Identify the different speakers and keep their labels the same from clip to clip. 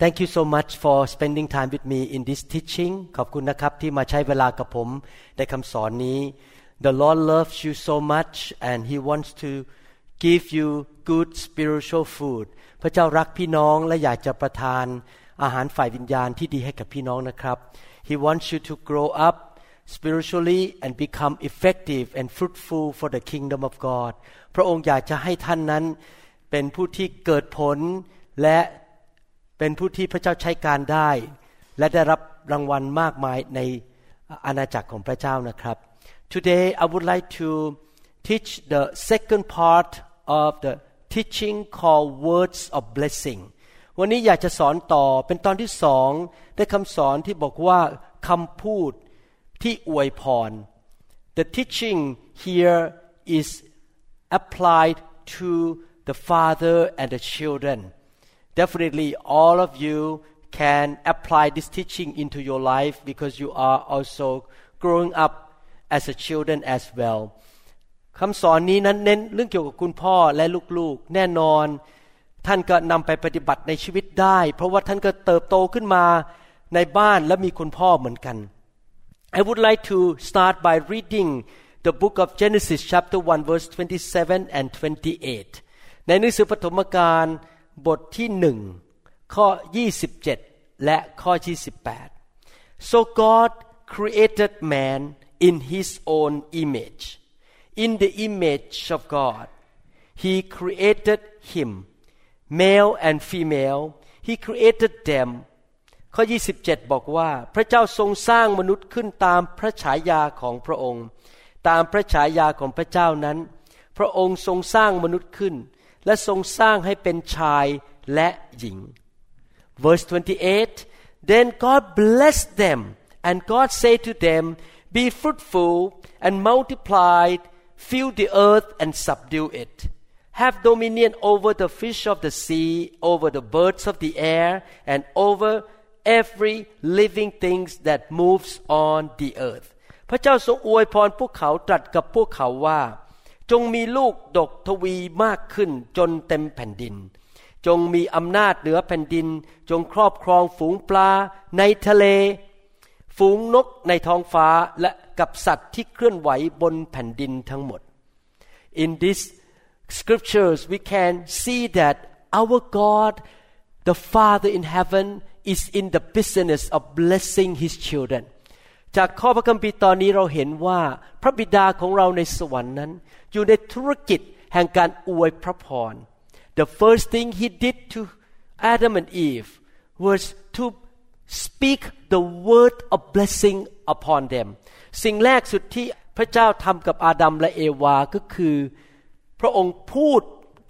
Speaker 1: Thank you so much for spending time with me in this teaching ขอบคุณนะครับที่มาใช้เวลากับผมในคำสอนนี้ The Lord loves you so much and He wants to give you good spiritual food พระเจ้ารักพี่น้องและอยากจะประทานอาหารฝ่ายวิญญาณที่ดีให้กับพี่น้องนะครับ He wants you to grow up spiritually and become effective and fruitful for the kingdom of God พระองค์อยากจะให้ท่านนั้นเป็นผู้ที่เกิดผลและ เป็นผู้ที่พระเจ้าใช้การได้ และได้รับรางวัลมากมายในอาณาจักรของพระเจ้านะครับ Today I would like to teach the second part of the teaching called words of blessing วันนี้อยากจะสอนต่อเป็นตอนที่สองได้คำสอนที่บอกว่าคำพูดที่อวยพร The teaching here is applied to the father and the children definitely all of you can apply this teaching into your life because you are also growing up as a children as well คำสอนนี้นั้นเน้นเรื่องเกี่ยวกับคุณพ่อและลูกๆ แน่นอน ท่านก็นำไปปฏิบัติในชีวิตได้ เพราะว่าท่านก็เติบโตขึ้นมาในบ้านและมีคุณพ่อเหมือนกัน I would like to start by reading the book of Genesis chapter 1 verse 27 and 28 ในหนังสือปฐมกาล บทที่หนึ่งข้อ 27 และข้อ28 so God created man in his own image in the image of God he created him male and female he created them ข้อ 27 บอกว่า พระเจ้าทรงสร้างมนุษย์ขึ้นตามพระฉายาของพระองค์ ตามพระฉายาของพระเจ้านั้น พระองค์ทรงสร้างมนุษย์ขึ้น และทรงสร้างให้เป็นชายและหญิง verse 28 then God blessed them and God said to them be fruitful and multiply fill the earth and subdue it have dominion over the fish of the sea over the birds of the air and over every living thing that moves on the earth พระเจ้าทรงอวยพรพวกเขาตรัสกับพวกเขาว่า จงมีลูกดกทวีมากขึ้นจนเต็มแผ่นดิน จงมีอำนาจเหนือแผ่นดิน จงครอบครองฝูงปลาในทะเล ฝูงนกในท้องฟ้าและกับสัตว์ที่เคลื่อนไหวบนแผ่นดินทั้งหมด In these scriptures we can see that our God the Father in heaven is in the business of blessing His children จากข้อพระคัมภีร์ตอนนี้เราเห็นว่าพระบิดาของเราในสวรรค์นั้น อยู่ในธุรกิจแห่งการอวยพระพร The first thing he did to Adam and Eve was to speak the word of blessing upon them สิ่งแรกสุดที่พระเจ้าทำกับอาดัมและเอวาก็คือ พระองค์พูด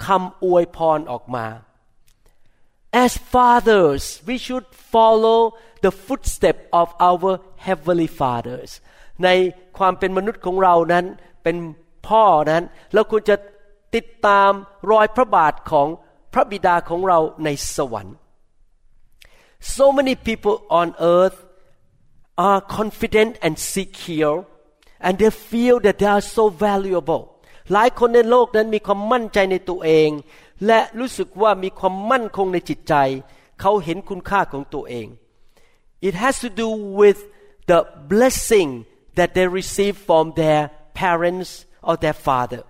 Speaker 1: คำอวยพรออกมา As fathers we should follow the footstep of our heavenly fathers ในความเป็นมนุษย์ของเรานั้นเป็นพ่อนั้นเราควรจะติดตามรอยพระบาทของพระบิดาของเราในสวรรค์ so many people on earth are confident and secure and they feel that they are so valuable หลายคนในโลกนั้นมีความมั่นใจในตัวเอง และรู้สึกว่ามีความมั่นคงในจิตใจ เขาเห็นคุณค่าของตัวเอง it has to do with the blessing that they receive from their parents or their father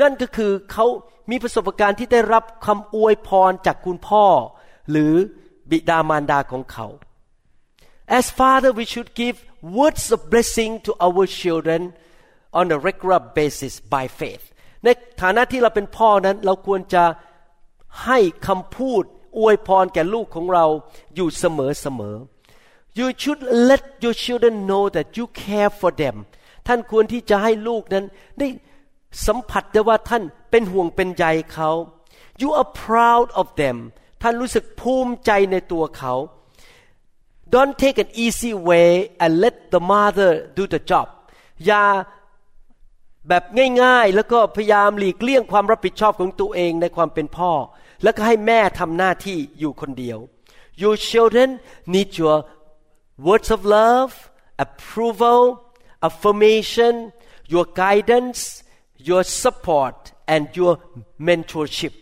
Speaker 1: นั่นก็คือเขามีประสบการณ์ที่ได้รับคำอวยพรจากคุณพ่อ หรือบิดามารดาของเขา As father we should give words of blessing to our children on a regular basis by faith ในฐานะที่เราเป็นพ่อนั้น เราควรจะให้คำพูดอวยพรแก่ลูกของเราอยู่เสมอเสมอ You should let your children know that you care for them ท่านควรที่จะให้ลูกนั้น ได้สัมผัสได้ว่าท่านเป็นห่วงเป็นใยเขา you are proud of them ท่านรู้สึกภูมิใจในตัวเขา don't take an easy way and let the mother do the job อย่า แบบง่ายๆ แล้วก็พยายามหลีกเลี่ยงความรับผิดชอบของตัวเองในความเป็นพ่อ แล้วก็ให้แม่ทำหน้าที่อยู่คนเดียว Your children need your words of love approval affirmation your guidance your support and your mentorship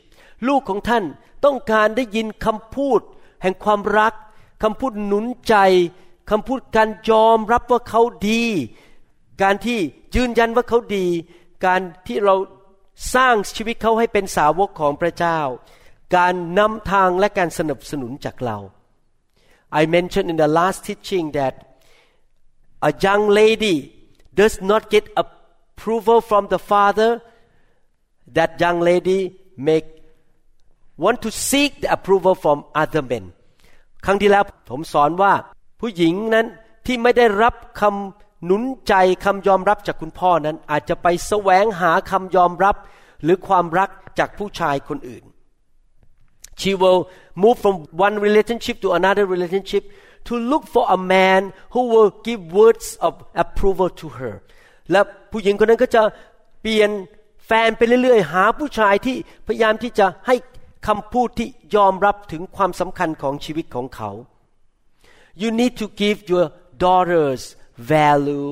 Speaker 1: ลูกของท่านต้องการได้ยินคำพูด แห่งความรักคำพูดหนุนใจคำพูดการยอมรับว่าเขาดี การที่ยืนยันว่าเขาดี การที่เราสร้างชีวิตเขาให้เป็นสาวกของพระเจ้า การนำทางและการสนับสนุนจากเรา I mentioned in the last teaching that a young lady does not get approval from the father that young lady make want to seek the approval from other men ครั้งที่แล้วผมสอนว่าผู้หญิงนั้นที่ไม่ได้รับคำ หนุนใจคำยอมรับจากคุณพ่อนั้นอาจจะไปแสวงหาคำยอมรับหรือความรักจากผู้ชายคนอื่น she will move from one relationship to another relationship to look for a man who will give words of approval to her และผู้หญิงคนนั้นก็จะเปลี่ยนแฟนไปเรื่อยๆ หาผู้ชายที่พยายามที่จะให้คำพูดที่ยอมรับถึงความสำคัญของชีวิตของเขา you need to give your daughters value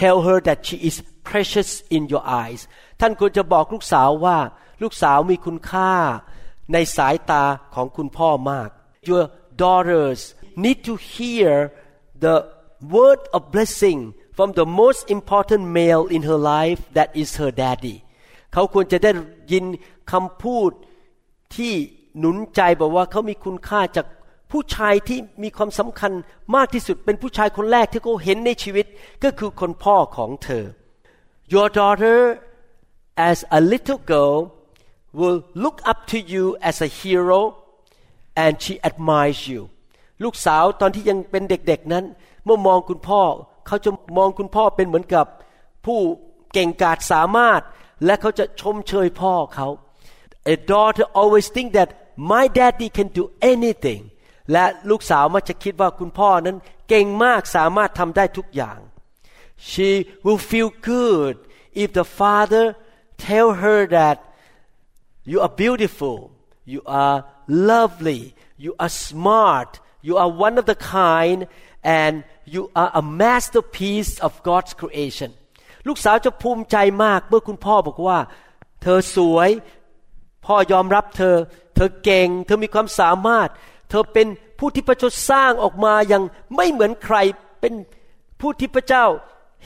Speaker 1: tell her that she is precious in your eyes ท่านควรจะบอกลูกสาวว่าลูกสาวมีคุณค่าในสายตาของคุณพ่อมาก your daughters need to hear the word of blessing from the most important male in her life that is her daddy เขาควรจะได้ยินคำพูดที่หนุนใจบอกว่าเขามีคุณค่าจาก ผู้ชายที่มีความสำคัญมากที่สุดเป็นผู้ชายคนแรกที่เขาเห็นในชีวิตก็คือคนพ่อของเธอ Your daughter as a little girl will look up to you as a hero and she admires you ลูกสาวตอนที่ยังเป็นเด็กๆนั้น เมื่อมองคุณพ่อเขาจะมองคุณพ่อเป็นเหมือนกับ ผู้เก่งกาจสามารถ และเขาจะชมเชยพ่อเขา A daughter always think that my daddy can do anything และลูกสาวมักจะคิดว่าคุณพ่อนั้นเก่งมากสามารถทำได้ทุกอย่าง she will feel good if the father tell her that you are beautiful you are lovely you are smart you are one of the kind and you are a masterpiece of God's creation ลูกสาวจะภูมิใจมากเมื่อคุณพ่อบอกว่า เธอสวย พ่อยอมรับเธอ เธอเก่ง เธอมีความสามารถ เธอเป็นผู้ที่พระเจ้าสร้างออกมาอย่างไม่เหมือนใครเป็นผู้ที่พระเจ้า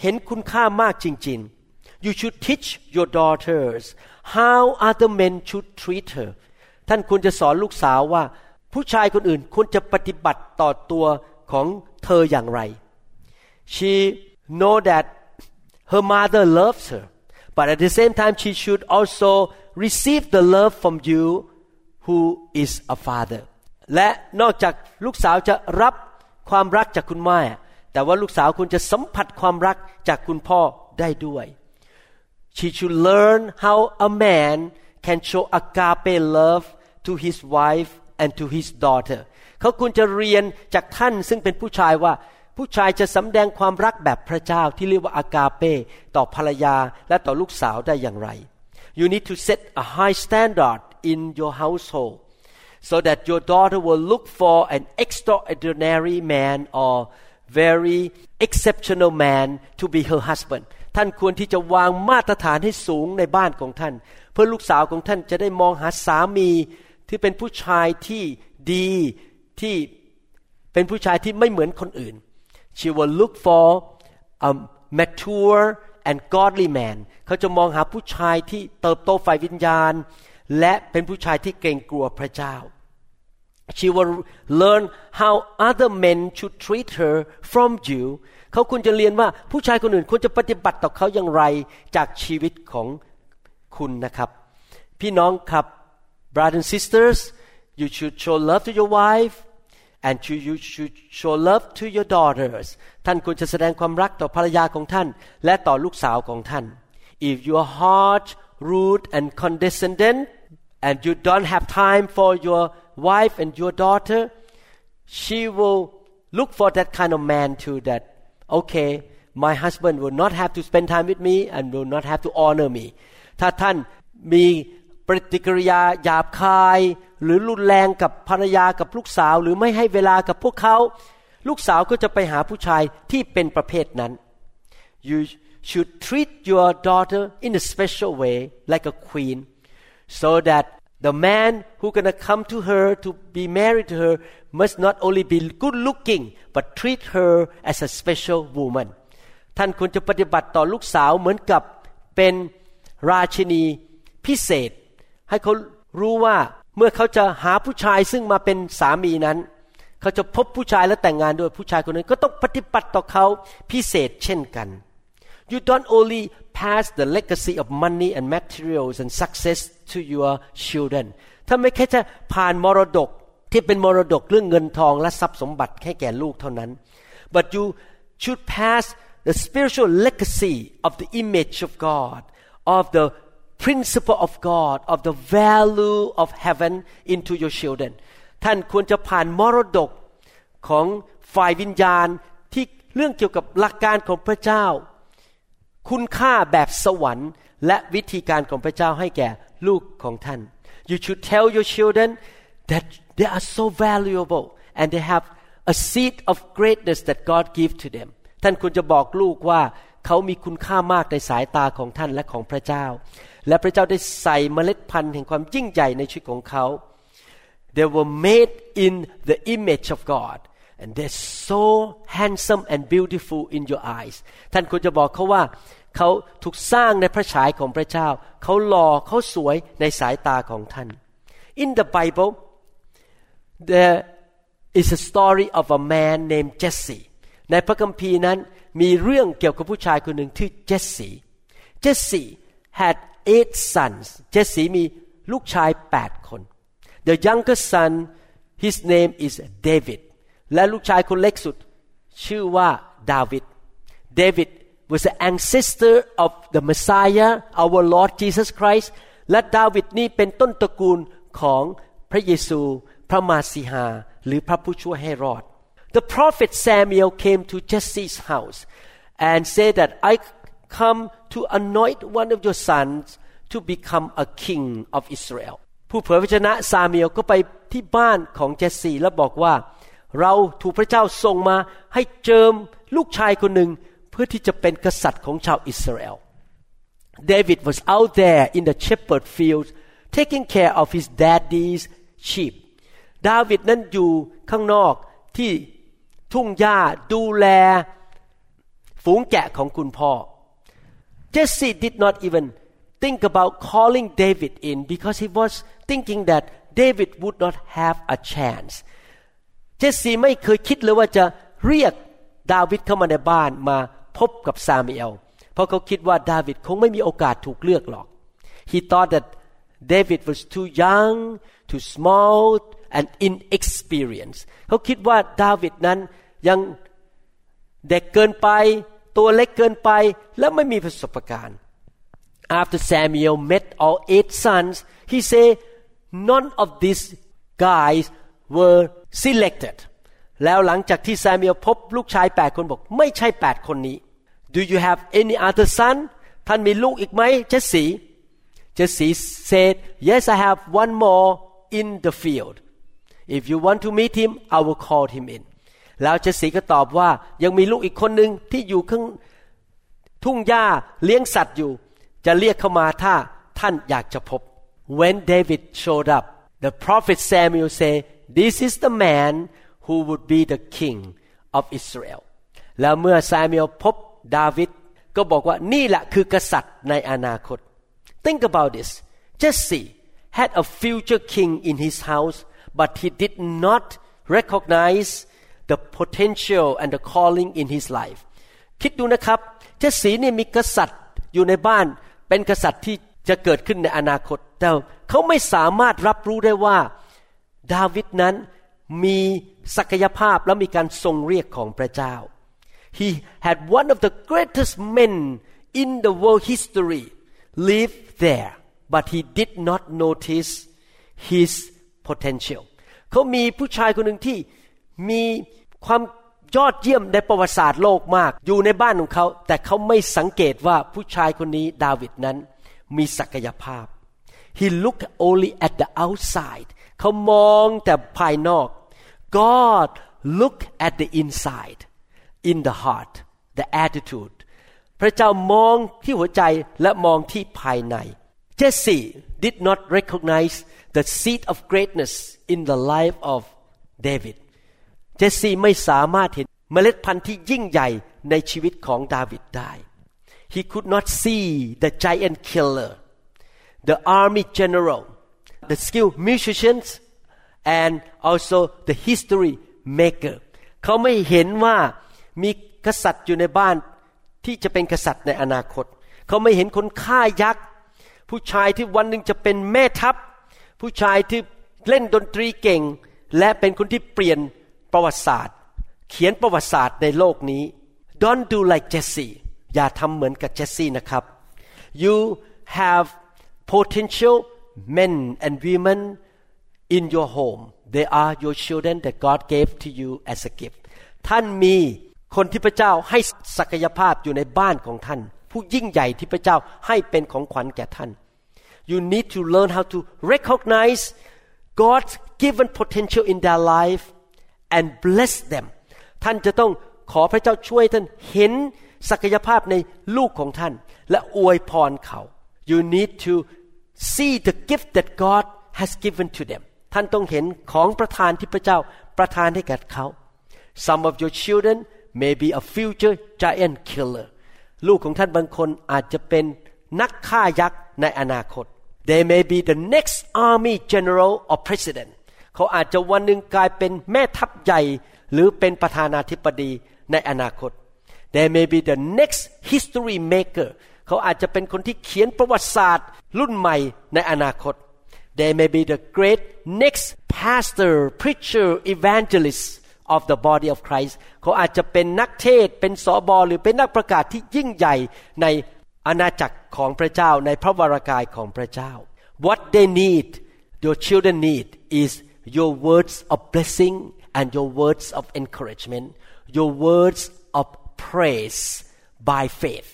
Speaker 1: เห็นคุณค่ามากจริงๆ you should teach your daughters how other men should treat her ท่านควรจะสอนลูกสาวว่า ผู้ชายคนอื่นควรจะปฏิบัติต่อตัวของเธออย่างไร she know that her mother loves her but at the same time she should also receive the love from you who is a father และนอกจากลูกสาวจะรับความรักจากคุณแม่แต่ว่าลูกสาวควรจะสัมผัสความรักจากคุณพ่อได้ด้วย she should learn how a man can show agape love to his wife and to his daughter เขาควรจะเรียนจากท่านซึ่งเป็นผู้ชายว่า ผู้ชายจะสำแดงความรักแบบพระเจ้าที่เรียกว่าอากาเปต่อภรรยาและต่อลูกสาวได้อย่างไร you need to set a high standard in your household so that your daughter will look for an extraordinary man or very exceptional man to be her husband ท่านควรที่จะวางมาตรฐานให้สูงในบ้านของท่าน เพื่อลูกสาวของท่านจะได้มองหาสามีที่เป็นผู้ชายที่ดีที่เป็นผู้ชายที่ไม่เหมือนคนอื่น she will look for a mature and godly man เขาจะมองหาผู้ชายที่เติบโตฝ่ายวิญญาณ และเป็นผู้ชายที่เกรงกลัวพระเจ้า she will learn how other men should treat her from you เขาควรจะเรียนว่าผู้ชายคนอื่นควรจะปฏิบัติต่อเขาอย่างไรจากชีวิตของคุณนะครับ พี่น้องครับ brothers and sisters you should show love to your wife and you should show love to your daughters ท่านควรจะแสดงความรักต่อภรรยาของท่าน และต่อลูกสาวของท่าน if you are hard rude and condescending and you don't have time for your wife and your daughter she will look for that kind of man too that okay my husband will not have to spend time with me and will not have to honor me ถ้าท่านมีปฏิกิริยาหยาบคาย หรือรุนแรงกับภรรยากับลูกสาว หรือไม่ให้เวลากับพวกเขา ลูกสาวก็จะไปหาผู้ชายที่เป็นประเภทนั้น you should treat your daughter in a special way like a queen So that the man who gonna come to her to be married to her must not only be good looking but treat her as a special woman ท่านควรจะปฏิบัติต่อลูกสาวเหมือนกับเป็นราชินีพิเศษ ให้เขารู้ว่าเมื่อเขาจะหาผู้ชายซึ่งมาเป็นสามีนั้น เขาจะพบผู้ชายและแต่งงานด้วยผู้ชายคนนั้นก็ต้องปฏิบัติต่อเขาพิเศษเช่นกัน you don't only pass the legacy of money and materials and success to your children ถ้าไม่แค่จะผ่านมรดกที่เป็นมรดกเรื่องเงินทองและทรัพย์สมบัติให้แก่ลูกเท่านั้น but you should pass the spiritual legacy of the image of God of the principle of God of the value of heaven into your children ท่านควรจะผ่านมรดกของฝ่ายวิญญาณที่เรื่องเกี่ยวกับหลักการของพระเจ้า คุณค่าแบบสวรรค์และวิธีการของพระเจ้าให้แก่ลูกของท่าน you should tell your children that they are so valuable and they have a seed of greatness that God give to them ท่านควรจะบอกลูกว่าเขามีคุณค่ามากในสายตาของท่านและของพระเจ้า และพระเจ้าได้ใส่เมล็ดพันธุ์แห่งความยิ่งใหญ่ในชีวิตของเขา they were made in the image of God and they're so handsome and beautiful in your eyes ท่านควรจะบอกเขาว่าเขาถูกสร้างในพระฉายของพระเจ้า เขาหล่อเขาสวยในสายตาของท่าน in the Bible there is a story of a man named Jesse ในพระคัมภีร์นั้นมีเรื่องเกี่ยวกับผู้ชายคนหนึ่งที่เจสซี่ Jesse had eight sons เจสซี่มีลูกชายแปดคน the youngest son his name is David และลูกชายคนเล็กสุด ชื่อว่าดาวิด David was the ancestor of the Messiah our Lord Jesus Christ และดาวิดนี่เป็นต้นตระกูลของพระเยซู พระมาสีหา หรือพระผู้ช่วยให้รอด The prophet Samuel came to Jesse's house and said that I come to anoint one of your sons to become a king of Israel ผู้เผยพระชนะซาเมียลก็ไปที่บ้านของเจสซี่แล้วบอกว่า เราถูกพระเจ้าส่งมาให้เจิมลูกชายคนหนึ่งเพื่อที่จะเป็นกษัตริย์ของชาวอิสราเอล David was out there in the shepherd field taking care of his daddy's sheep ดาวิดนั้นอยู่ข้างนอกที่ทุ่งหญ้าดูแลฝูงแกะของคุณพ่อ Jesse did not even think about calling David in because he was thinking that David would not have a chance เจสซีไม่เคยคิดเลยว่าจะเรียกดาวิดเข้ามาในบ้านมาพบกับซามูเอล เพราะเขาคิดว่าดาวิดคงไม่มีโอกาสถูกเลือกหรอก he thought that David was too young too small and inexperienced เขาคิดว่าดาวิดนั้นยังเด็กเกินไป ตัวเล็กเกินไปและไม่มีประสบการณ์ after Samuel met all eight sons he said none of these guys were selected แล้วหลังจากที่ซามูเอลพบลูกชายแปดคนบอก ไม่ใช่แปดคนนี้ Do you have any other son ท่านมีลูกอีกไหมเจสซี่เจสซี่ said Yes I have one more in the field If you want to meet him I will call him in แล้วเจสซี่ก็ตอบว่ายังมีลูกอีกคนหนึ่งที่อยู่ข้างทุ่งหญ้าเลี้ยงสัตว์อยู่ จะเรียกเข้ามาถ้าท่านอยากจะพบ When David showed up the prophet Samuel said This is the man who would be the king of Israel แล้วเมื่อซามูเอลพบดาวิดก็บอกว่านี่แหละคือกษัตริย์ในอนาคต Think about this Jesse had a future king in his house but he did not recognize the potential and the calling in his life คิดดูนะครับเจสสีนี่มีกษัตริย์อยู่ในบ้าน เป็นกษัตริย์ที่จะเกิดขึ้นในอนาคต แต่เขาไม่สามารถรับรู้ได้ว่า ดาวิดนั้นมีศักยภาพและมีการทรงเรียกของพระเจ้า he had one of the greatest men in the world history live there but he did not notice his potential เขามีผู้ชายคนหนึ่งที่มีความยอดเยี่ยมในประวัติศาสตร์โลกมาก อยู่ในบ้านของเขา แต่เขาไม่สังเกตว่าผู้ชายคนนี้ดาวิดนั้นมีศักยภาพ he looked only at the outside เขามองแต่ภายนอก God look at the inside in the heart the attitude พระเจ้ามองที่หัวใจและมองที่ภายใน Jesse did not recognize the seed of greatness in the life of David เจสซี่ไม่สามารถเห็นเมล็ดพันธุ์ที่ยิ่งใหญ่ในชีวิตของดาวิดได้ He could not see the giant killer the army general the skilled musicians and also the history maker เขาไม่เห็นว่ามีกษัตริย์อยู่ในบ้านที่จะเป็นกษัตริย์ในอนาคต เขาไม่เห็นคนฆ่ายักษ์ ผู้ชายที่วันหนึ่งจะเป็นแม่ทัพ ผู้ชายที่เล่นดนตรีเก่ง และเป็นคนที่เปลี่ยนประวัติศาสตร์ เขียนประวัติศาสตร์ในโลกนี้ Don't do like Jesse อย่าทำเหมือนกับเจสซี่นะครับ You have potential men and women in your home they are your children that God gave to you as a gift ท่านมีคนที่พระเจ้าให้ศักยภาพอยู่ในบ้านของท่าน ผู้ยิ่งใหญ่ที่พระเจ้าให้เป็นของขวัญแก่ท่าน you need to learn how to recognize God's given potential in their life and bless them ท่านจะต้องขอพระเจ้าช่วยท่านเห็นศักยภาพในลูกของท่าน และอวยพรเขา you need to see the gift that God has given to them ท่านต้องเห็นของประทานที่พระเจ้าประทานให้แก่เขา some of your children may be a future giant killer ลูกของท่านบางคนอาจจะเป็นนักฆ่ายักษ์ในอนาคต they may be the next army general or president เขาอาจจะวันหนึ่งกลายเป็นแม่ทัพใหญ่ หรือเป็นประธานาธิบดีในอนาคต they may be the next history maker เขาอาจจะเป็นคนที่เขียนประวัติศาสตร์ รุ่นใหม่ในอนาคต they may be the great next pastor preacher evangelist of the body of Christ เขาอาจจะเป็นนักเทศเป็นสอบอหรือเป็นนักประกาศที่ยิ่งใหญ่ในอาณาจักรของพระเจ้าในพระวรากายของพระเจ้า what they need your children need is your words of blessing and your words of encouragement your words of praise by faith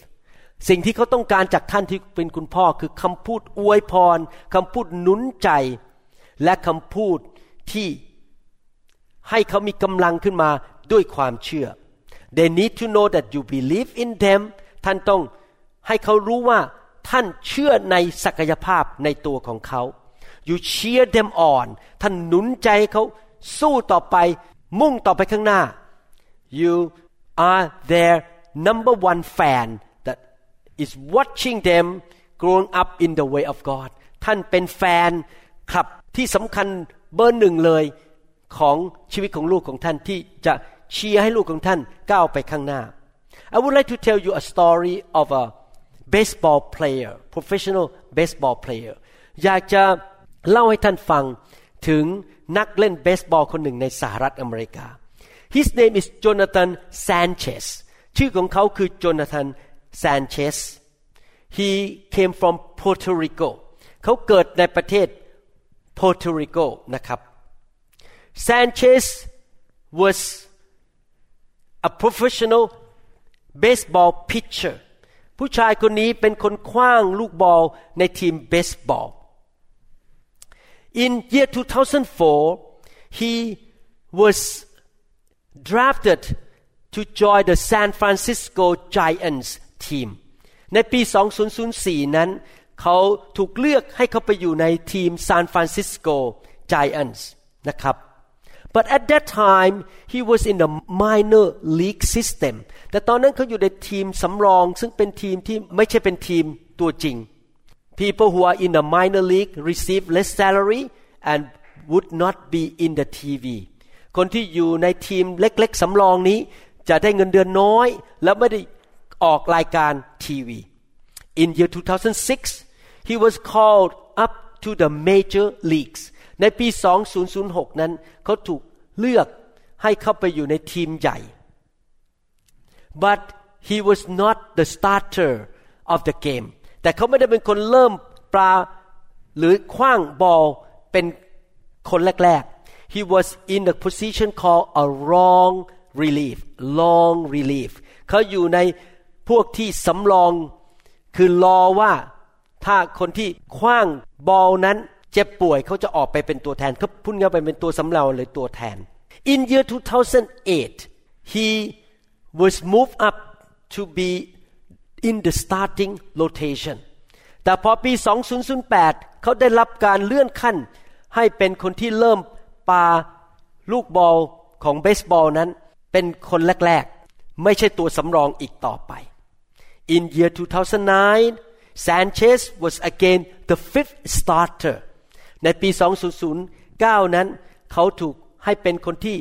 Speaker 1: สิ่งที่เขาต้องการจากท่านที่เป็นคุณพ่อคือคำพูดอวยพรคำพูดหนุนใจ และคำพูดที่ให้เขามีกำลังขึ้นมาด้วยความเชื่อ they need to know that you believe in them ท่านต้องให้เขารู้ว่าท่านเชื่อในศักยภาพในตัวของเขา you cheer them on ท่านหนุนใจเขาสู้ต่อไปมุ่งต่อไปข้างหน้า you are their number one fan is watching them growing up in the way of God ท่านเป็นแฟนคลับที่สำคัญเบอร์หนึ่งเลยของชีวิตของลูกของท่านที่จะเชียร์ให้ลูกของท่านก้าวไปข้างหน้า I would like to tell you a story of a baseball player professional baseball player อยากจะเล่าให้ท่านฟังถึงนักเล่นเบสบอลคนหนึ่งในสหรัฐอเมริกา His name is Jonathan Sanchez ชื่อของเขาคือ Jonathan Sanchez He came from Puerto Rico เขาเกิดในประเทศ Puerto Rico นะครับ Sanchez was a professional baseball pitcher ผู้ชายคนนี้เป็นคนคว้างลูกบอลในทีมเบสบอล In year 2004 he was drafted to join the San Francisco Giants ทีม ในปี 2004 นั้น เขาถูกเลือกให้เขาไปอยู่ในทีมซานฟรานซิสโกไจแอนส์นะครับ but at that time he was in the minor league system แต่ตอนนั้นเขาอยู่ในทีมสำรอง ซึ่งเป็นทีมที่ไม่ใช่เป็นทีมตัวจริง people who are in the minor league receive less salary and would not be in the TV คนที่อยู่ในทีมเล็กๆสำรองนี้จะได้เงินเดือนน้อย และไม่ได้ ออกรายการทีวี In year 2006 he was called up to the major leagues ในปี 2006 นั้น เขาถูกเลือกให้เข้าไปอยู่ในทีมใหญ่ but he was not the starter of the game แต่เขาไม่ได้เป็นคนเริ่มปลาหรือคว้างบอลเป็นคนแรกๆ he was in the position called a wrong relief long relief เขาอยู่ใน พวกที่สำรองคือรอว่าถ้าคนที่คว้างบอลนั้นเจ็บป่วยเขาจะออกไปเป็นตัวแทนเขาพุ่งเข้าไปเป็นตัวสำรองเลยตัวแทน In year 2008 he was moved up to be in the starting rotation แต่พอปี 2008 เขาได้รับการเลื่อนขั้น ให้เป็นคนที่เริ่มปาลูกบอลของเบสบอลนั้น เป็นคนแรก ๆ ไม่ใช่ตัวสำรองอีกต่อไป In year 2009 Sanchez was again the fifth starter ในปี 2009 นั้น เขาถูกให้เป็นคนที่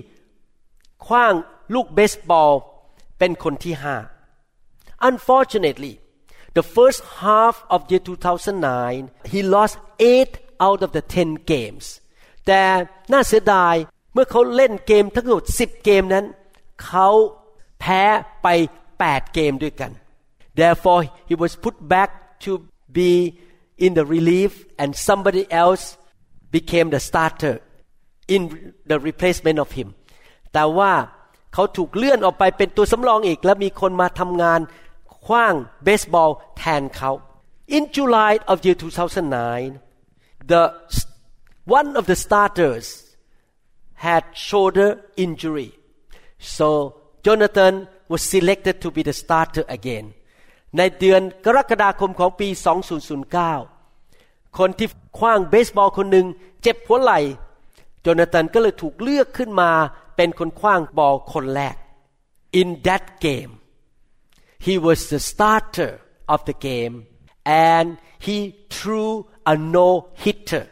Speaker 1: คว้างลูกเบสบอล เป็นคนที่ห้า Unfortunately the first half of year 2009 he lost eight out of the 10 games แต่น่าเสียดายเมื่อเขาเล่นเกมทั้งหมด10 เกมนั้น เขาแพ้ไป 8 เกมด้วยกัน therefore he was put back to be in the relief and somebody else became the starter in the replacement of him แต่ว่าเขาถูกเลื่อนออกไปเป็นตัวสำรองอีก และมีคนมาทำงานคว้างเบสบอลแทนเขา In July of year 2009 the one of the starters had shoulder injury so Jonathan was selected to be the starter again ในเดือนกรกฎาคมของปี 2009 คนที่คว้างเบสบอลคนหนึ่งเจ็บหัวไหล่โจนาธานก็เลยถูกเลือกขึ้นมาเป็นคนคว้างบอลคนแรก In that game he was the starter of the game and he threw a no hitter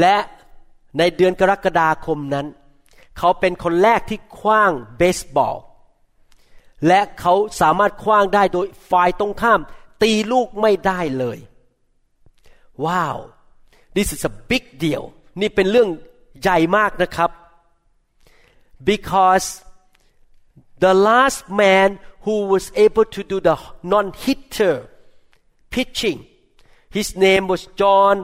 Speaker 1: และในเดือนกรกฎาคมนั้น เขาเป็นคนแรกที่คว้างเบสบอล และเขาสามารถคว้างได้โดยฝ่ายตรงข้าม ตีลูกไม่ได้เลย ว้าว this is a big deal นี่เป็นเรื่องใหญ่มากนะครับ because the last man who was able to do the non-hitter pitching his name was John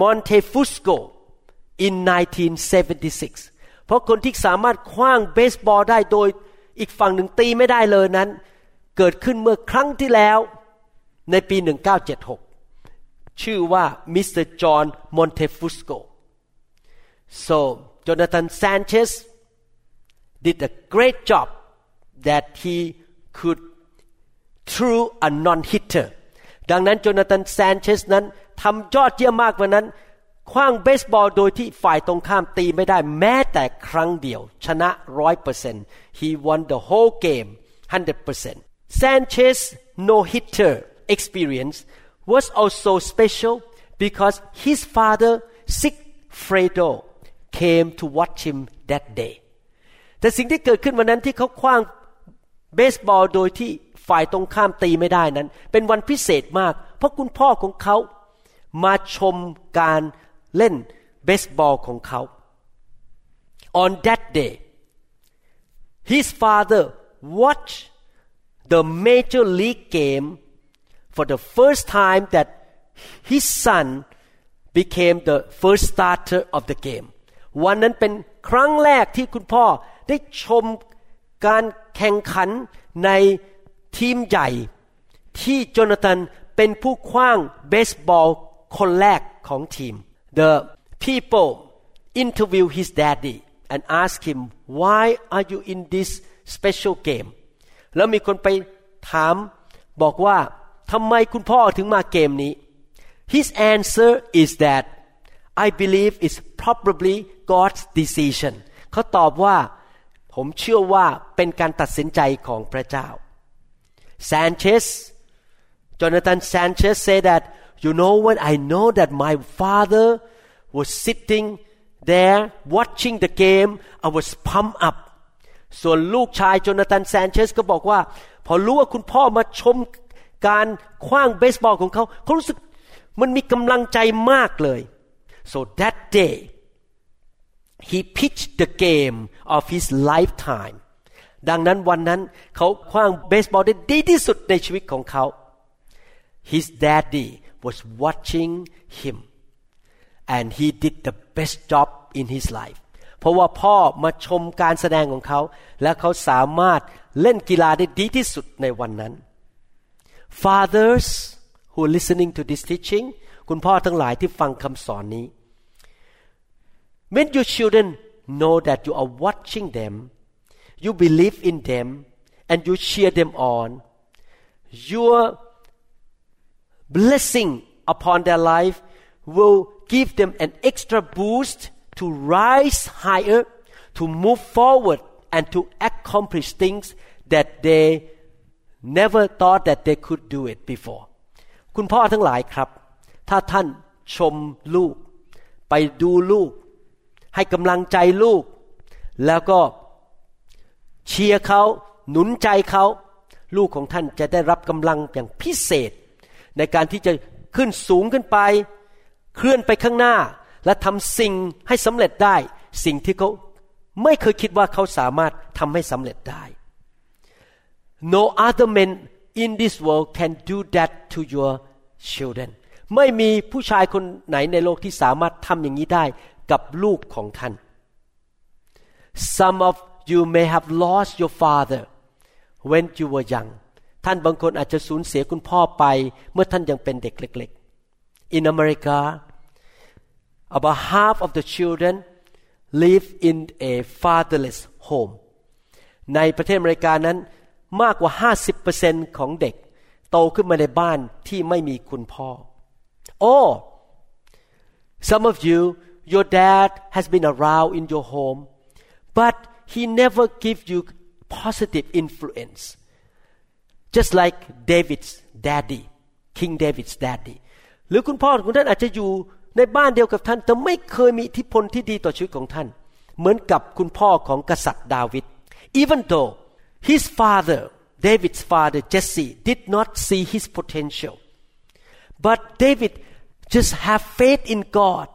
Speaker 1: Montefusco in 1976 เพราะคนที่สามารถคว้างเบสบอลได้โดย อีกฝั่งหนึ่งตีไม่ได้เลยนั้น เกิดขึ้นเมื่อครั้งที่แล้วในปี 1976 ชื่อว่ามิสเตอร์จอห์นมอนเทฟุสโก so Jonathan Sanchez did a great job that he could threw a no-hitter ดังนั้นโจนาธานแซนเชสนั้นทำยอดเยี่ยมมากวันนั้น คว้างเบสบอลโดยที่ฝ่ายตรงข้ามตีไม่ได้แม้แต่ครั้งเดียว ชนะร้อยเปอร์เซ็นต์ he won the whole game 100% Sanchez no hitter experience was also special because his father Sigfredo came to watch him that day แต่สิ่งที่เกิดขึ้นวันนั้นที่เขาคว้างเบสบอลโดยที่ฝ่ายตรงข้ามตีไม่ได้นั้น เป็นวันพิเศษมาก เพราะคุณพ่อของเขามาชมการ เล่นเบสบอลของเขา on that day his father watched the major league game for the first time that his son became the first starter of the game วันนั้นเป็นครั้งแรกที่คุณพ่อได้ชมการแข่งขันในทีมใหญ่ ที่โจนาธานเป็นผู้คว้างเบสบอลคนแรกของทีม The people interview his daddy and ask him why are you in this special game แล้วมีคนไปถามบอกว่าทำไมคุณพ่อถึงมาเกมนี้ His answer is that I believe it's probably God's decision เขาตอบว่าผมเชื่อว่าเป็นการตัดสินใจของพระเจ้า Sanchez Jonathan Sanchez said that you know when I know that my father was sitting there watching the game I was pumped up ส่วนลูกชายโจนาธานแซนเชสก็บอกว่า พอรู้ว่าคุณพ่อมาชมการคว้างเบสบอลของเขาเขารู้สึกมันมีกำลังใจมากเลย so that day he pitched the game of his lifetime ดังนั้นวันนั้นเขาคว้างเบสบอลได้ดีที่สุดในชีวิตของเขา his daddy was watching him and he did the best job in his life พ ราะว่าพ่อมาชมการแสดงของเขา และเขาสามารถเล่นกีฬาได้ดีที่สุดในวันนั้น Fathers who are listening to this teaching คุณพ่อทั้งหลายที่ฟังคำสอนนี้ When your children know that you are watching them you believe in them and you cheer them on your blessing upon their life will give them an extra boost to rise higher to move forward and to accomplish things that they never thought that they could do it before คุณพ่อทั้งหลายครับ ถ้าท่านชมลูก ไปดูลูก ให้กำลังใจลูก แล้วก็เชียร์เขา หนุนใจเขา ลูกของท่านจะได้รับกำลังอย่างพิเศษ ในการที่จะขึ้นสูงขึ้นไป เคลื่อนไปข้างหน้า และทำสิ่งให้สำเร็จได้ สิ่งที่เขาไม่เคยคิดว่าเขาสามารถทำให้สำเร็จได้ No other man in this world can do that to your children ไม่มีผู้ชายคนไหนในโลกที่สามารถทำอย่างนี้ได้กับลูกของท่าน Some of you may have lost your father when you were young ท่านบางคนอาจจะสูญเสียคุณพ่อไป เมื่อท่านยังเป็นเด็กเล็ก ๆ In America about half of the children live in a fatherless home ในประเทศอเมริกานั้นมากกว่า 50%ของเด็ก โตขึ้นมาในบ้านที่ไม่มีคุณพ่อ Or some of you your dad has been around in your home but he never give you positive influence just like David's daddy King David's daddy หรือคุณพ่อของท่านอาจจะอยู่ในบ้านเดียวกับท่าน แต่ไม่เคยมีอิทธิพลที่ดีต่อชีวิตของท่าน เหมือนกับคุณพ่อของกษัตริย์ดาวิด even though his father David's father Jesse did not see his potential but David just have faith in God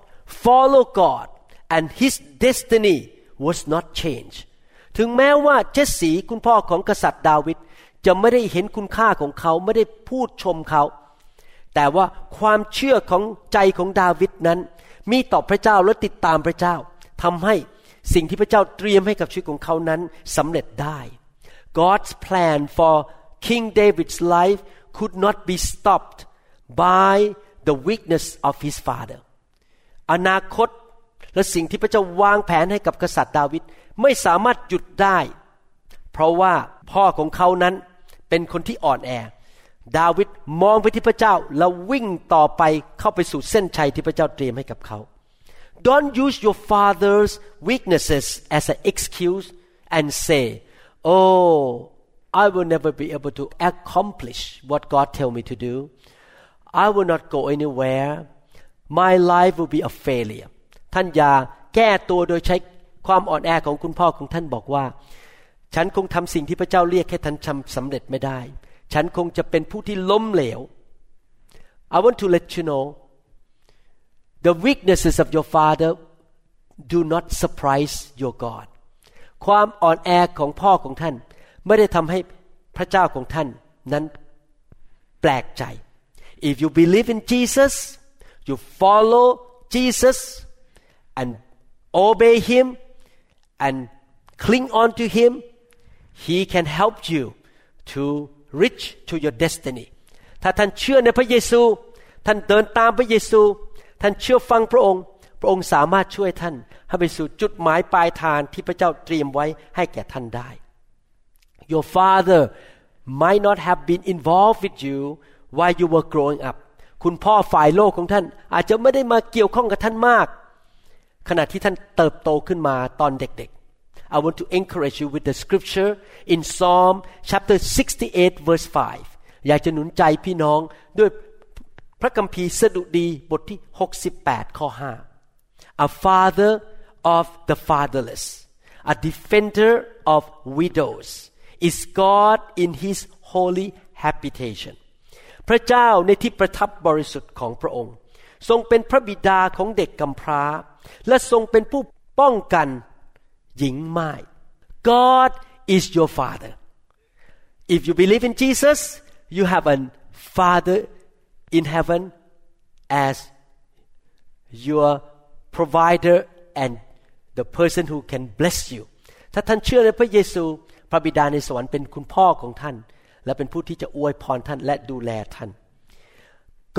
Speaker 1: follow God and his destiny was not changed ถึงแม้ว่าเจสสีคุณพ่อของกษัตริย์ดาวิด จะไม่ได้เห็นคุณค่าของเขาไม่ได้พูดชมเขา แต่ว่าความเชื่อของใจของดาวิดนั้น มีต่อพระเจ้าและติดตามพระเจ้าทำให้สิ่งที่พระเจ้าเตรียมให้กับชีวิตของเขานั้นสำเร็จได้ God's plan for King David's life could not be stopped by the weakness of his father อนาคตและสิ่งที่พระเจ้าวางแผนให้กับกษัตริย์ดาวิดไม่สามารถหยุดได้ เพราะว่าพ่อของเขานั้น เป็นคนที่อ่อนแอ ดาวิดมองไปที่พระเจ้า แล้ววิ่งต่อไปเข้าไปสู่เส้นชัยที่พระเจ้าเตรียมให้กับเขา Don't use your father's weaknesses as an excuse and say oh I will never be able to accomplish what God tell me to do I will not go anywhere my life will be a failure ท่านอย่าแก้ตัวโดยใช้ความอ่อนแอของคุณพ่อของท่านบอกว่า ฉันคงทำสิ่งที่พระเจ้าเรียกให้ท่านทำสำเร็จไม่ได้ ฉันคงจะเป็นผู้ที่ล้มเหลว I want to let you know the weaknesses of your father do not surprise your God ความอ่อนแอของพ่อของท่าน ไม่ได้ทำให้พระเจ้าของท่านนั้นแปลกใจ if you believe in Jesus you follow Jesus and obey him and cling on to him he can help you to reach to your destiny ถ้าท่านเชื่อในพระเยซู ท่านเดินตามพระเยซู ท่านเชื่อฟังพระองค์ พระองค์สามารถช่วยท่านให้ไปสู่จุดหมายปลายทางที่พระเจ้าเตรียมไว้ให้แก่ท่านได้ Your father might not have been involved with you while you were growing up คุณพ่อฝ่ายโลกของท่านอาจจะไม่ได้มาเกี่ยวข้องกับท่านมาก ขณะที่ท่านเติบโตขึ้นมาตอนเด็กๆ I want to encourage you with the scripture in Psalm chapter 68 verse 5 อยากจะหนุนใจพี่น้องด้วยพระคัมภีร์สดุดีบทที่ 68 ข้อ 5 A father of the fatherless a defender of widows is God in his holy habitation พระเจ้าในที่ประทับบริสุทธิ์ของพระองค์ ทรงเป็นพระบิดาของเด็กกำพร้า และทรงเป็นผู้ป้องกัน หญิงไม้ God is your father if you believe in Jesus you have a father in heaven as your provider and the the person who can bless you ถ้าท่านเชื่อในพระเยซู พระบิดาในสวรรค์เป็นคุณพ่อของท่าน และเป็นผู้ที่จะอวยพรท่านและดูแลท่าน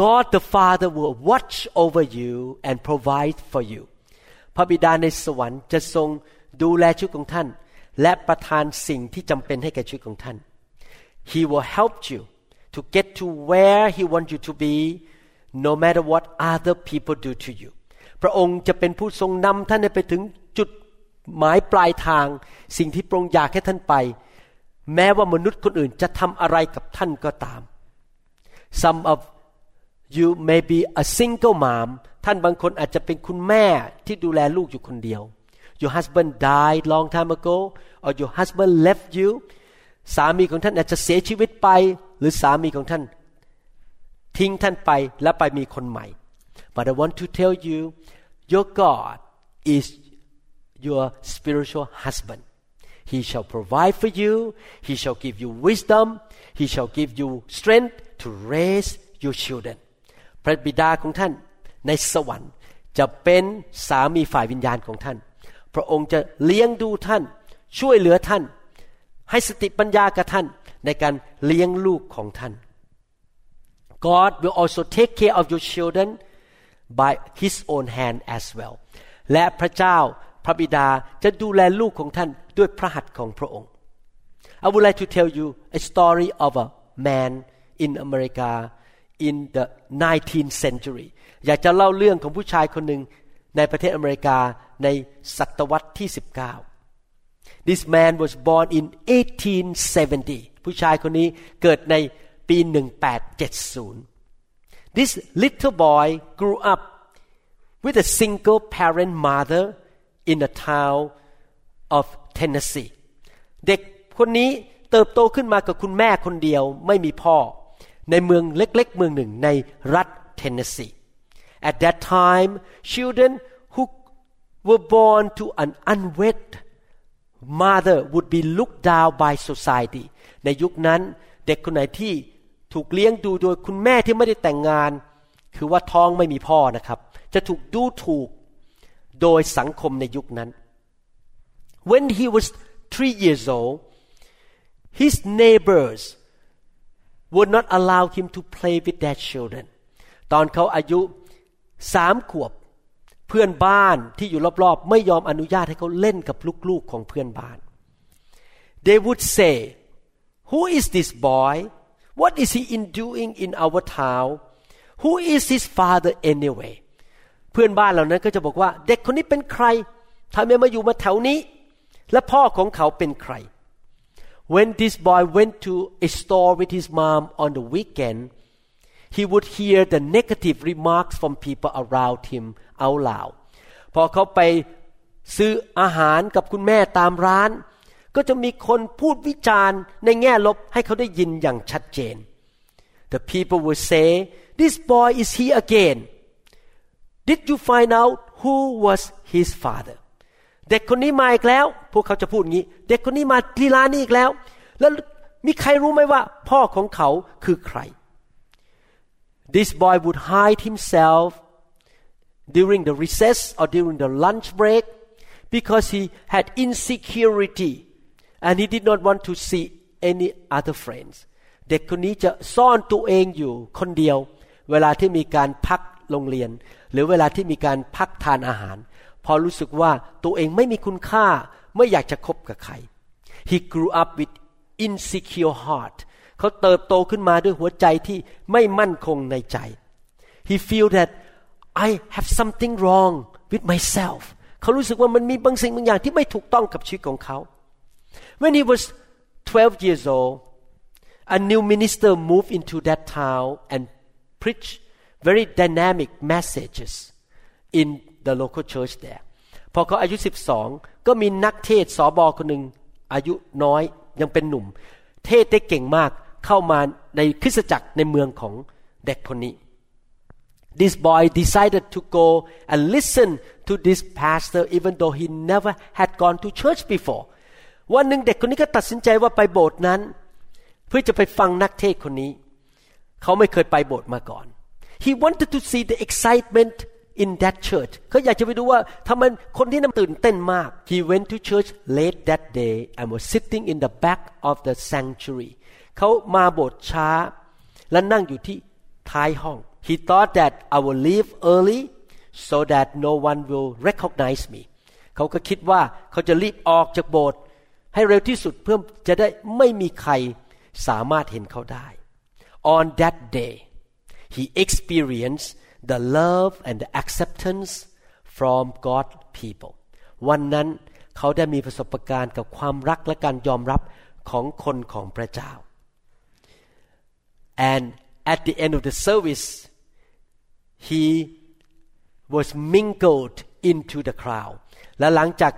Speaker 1: God the Father will watch over you and provide for you พระบิดาในสวรรค์จะทรง ดูแลชีวิตของท่าน และประทานสิ่งที่จำเป็นให้แก่ชีวิตของท่าน He will help you to get to where He wants you to be no matter what other people do to you พระองค์จะเป็นผู้ทรงนำท่านไปถึงจุดหมายปลายทาง สิ่งที่พระองค์อยากให้ท่านไป แม้ว่ามนุษย์คนอื่นจะทำอะไรกับท่านก็ตาม some of you may be a single mom ท่านบางคนอาจจะเป็นคุณแม่ที่ดูแลลูกอยู่คนเดียว your husband died long time ago or your husband left you สามีของท่านอาจจะเสียชีวิตไป หรือสามีของท่าน ทิ้งท่านไปแล้วไปมีคนใหม่ but I want to tell you your God is your spiritual husband He shall provide for you He shall give you wisdom He shall give you strength to raise your children พระบิดาของท่านในสวรรค์จะเป็นสามีฝ่ายวิญญาณของท่าน พระองค์จะเลี้ยงดูท่าน ช่วยเหลือท่าน ให้สติปัญญากับท่าน ในการเลี้ยงลูกของท่าน God will also take care of your children by His own hand as well และพระเจ้าพระบิดาจะดูแลลูกของท่านด้วยพระหัตถ์ของพระองค์ I would like to tell you a story of a man in America in the 19th century อยากจะเล่าเรื่องของผู้ชายคนหนึ่ง ในประเทศอเมริกาในศตวรรษที่ 19 This man was born in 1870 ผู้ชายคนนี้เกิดในปี 1870 This little boy grew up with a single parent mother in the town of Tennessee เด็กคนนี้เติบโตขึ้นมากับคุณแม่คนเดียวไม่มีพ่อ ในเมืองเล็กๆ เมืองหนึ่งในรัฐเทนเนสซี At that time children who were born to an unwed mother would be looked down by society ในยุคนั้นเด็กคนไหนที่ถูกเลี้ยงดูโดยคุณแม่ที่ไม่ได้แต่งงาน คือว่าท้องไม่มีพ่อนะครับ จะถูกดูถูกโดยสังคมในยุคนั้น When he was three years old his neighbors would not allow him to play with their children ตอนเขาอายุ สามขวบเพื่อนบ้านที่อยู่รอบๆ ไม่ยอมอนุญาตให้เขาเล่นกับลูกๆของเพื่อนบ้าน They would say Who is this boy What is he in doing in our town Who is his father anyway เพื่อนบ้านเหล่านั้นก็จะบอกว่า เด็กคนนี้เป็นใครทำไมมาอยู่มาแถวนี้ และพ่อของเขาเป็นใคร When this boy went to a store with his mom on the weekend he would hear the negative remarks from people around him out loud พอเขาไปซื้ออาหารกับคุณแม่ตามร้าน ก็จะมีคนพูดวิจารณ์ในแง่ลบให้เขาได้ยินอย่างชัดเจน The people would say this boy is here again Did you find out who was his father เด็กคนนี้มาอีกแล้ว พวกเขาจะพูดงี้ เด็กคนนี้มาที่ร้านนี้อีกแล้ว แล้วมีใครรู้ไหมว่า พ่อของเขาคือใคร This boy would hide himself during the recess or during the lunch break because he had insecurity and he did not want to see any other friends เด็กคนนี้จะซ่อนตัวเองอยู่คนเดียว เวลาที่มีการพักโรงเรียน หรือเวลาที่มีการพักทานอาหาร พอรู้สึกว่าตัวเองไม่มีคุณค่า ไม่อยากจะคบกับใคร he grew up with insecure heart เขาเติบโตขึ้นมาด้วยหัวใจที่ไม่มั่นคงในใจ he feel that I have something wrong with myself เขารู้สึกว่ามันมีบางสิ่งบางอย่างที่ไม่ถูกต้องกับชีวิตของเขา when he was 12 years old a new minister moved into that town and preached very dynamic messages in the local church there พอเขาอายุ 12 ก็มีนักเทศสอบอคนหนึ่งอายุน้อยยังเป็นหนุ่ม เทศได้เก่งมากเข้ามาในคริสตจักรในเมืองของเด็กคนนี้ This boy decided to go and listen to this pastor even though he never had gone to church before วันหนึ่งเด็กคนนี้ก็ตัดสินใจว่าไปโบสถ์นั้น เพื่อจะไปฟังนักเทศคนนี้ เขาไม่เคยไปโบสถ์มาก่อน He wanted to see the excitement in that church เขาอยากจะไปดูว่าทำไมคนที่นั่นตื่นเต้นมาก he went to church late that day and was sitting in the back of the sanctuary เขามาโบสถ์ช้า และนั่งอยู่ที่ท้ายห้อง he thought that I will leave early so that no one will recognize me เขาก็คิดว่าเขาจะรีบออกจากโบสถ์ให้เร็วที่สุดเพื่อจะได้ไม่มีใครสามารถเห็นเขาได้ on that day he experienced the love and the acceptance from God people วันนั้นเขาได้มีประสบการณ์กับความรักและการยอมรับของคนของพระเจ้า and at the end of the service he was mingled into the crowd และหลังจาก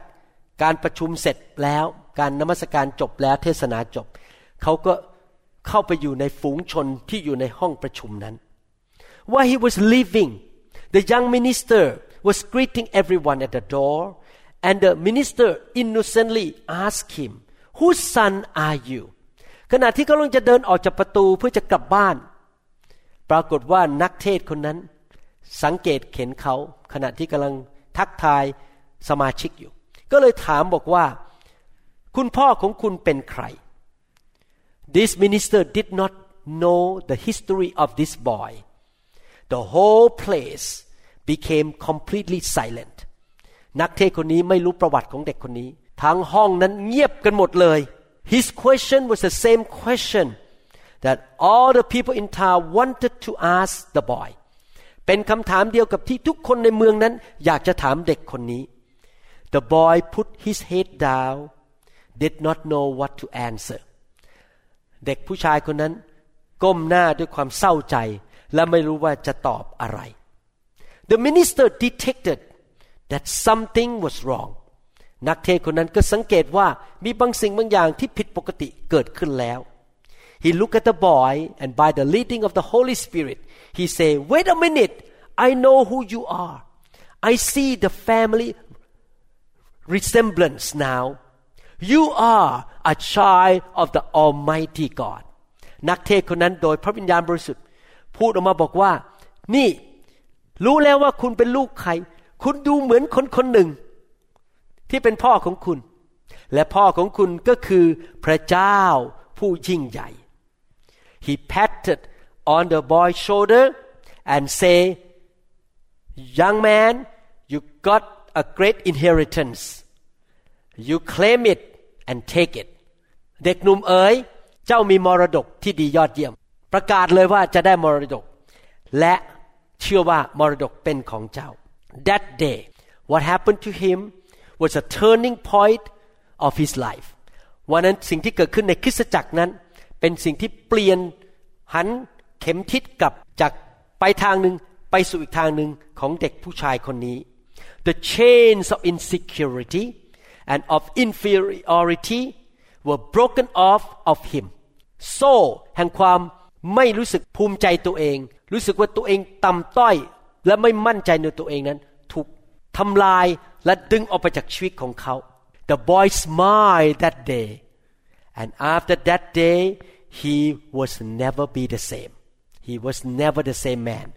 Speaker 1: การประชุมเสร็จแล้วการนมัสการจบแล้วเทศนาจบ เขาก็เข้าไปอยู่ในฝูงชนที่อยู่ในห้องประชุมนั้น While he was leaving the young minister was greeting everyone at the door and the minister innocently asked him whose son are you ขณะที่เขากำลังจะเดินออกจากประตูเพื่อจะกลับบ้าน ปรากฏว่านักเทศคนนั้น สังเกตเข็นเขาขณะที่กำลังทักทายสมาชิกอยู่ ก็เลยถามบอกว่า คุณพ่อของคุณเป็นใคร This minister did not know the history of this boy the whole place became completely silent นักเทศคนนี้ไม่รู้ประวัติของเด็กคนนี้ ทั้งห้องนั้นเงียบกันหมดเลย His question was the same question that all the people in town wanted to ask the boy เป็นคำถามเดียวกับที่ทุกคนในเมืองนั้น อยากจะถามเด็กคนนี้ The boy put his head down did not know what to answer เด็กผู้ชายคนนั้น ก้มหน้าด้วยความเศร้าใจ และไม่รู้ว่าจะตอบอะไร The minister detected that something was wrong นักเทศคนนั้นก็สังเกตว่ามีบางสิ่งบางอย่างที่ผิดปกติเกิดขึ้นแล้ว He looked at the boy and by the leading of the Holy Spirit he said wait a minute I know who you are I see the family resemblance now you are a child of the Almighty God นักเทศคนนั้นโดยพระวิญญาณบริสุทธิ์ พูดออกมาบอกว่า นี่ รู้แล้วว่าคุณเป็นลูกใคร คุณดูเหมือนคนคนหนึ่ง ที่เป็นพ่อของคุณ และพ่อของคุณก็คือพระเจ้าผู้ยิ่งใหญ่ He patted on the boy's shoulder and say young man you got a great inheritance you claim it and take it เด็กหนุ่มเอ๋ย เจ้ามีมรดกที่ดียอดเยี่ยม ประกาศเลยว่าจะได้มรดก และเชื่อว่ามรดกเป็นของเจ้า that day what happened to him was a turning point of his life วันนั้นสิ่งที่เกิดขึ้นในคริสตจักรนั้น เป็นสิ่งที่เปลี่ยนหันเข็มทิศกลับจากไปทางหนึ่งไปสู่อีกทางหนึ่งของเด็กผู้ชายคนนี้ the chains of insecurity and of inferiority were broken off of him โซ่แห่งความ ไม่รู้สึกภูมิใจตัวเอง รู้สึกว่าตัวเองต่ำต้อย และไม่มั่นใจในตัวเองนั้น ถูกทำลายและดึงออกไปจากชีวิตของเขา The boy smiled that day and after that day he was never be the same he was never the same man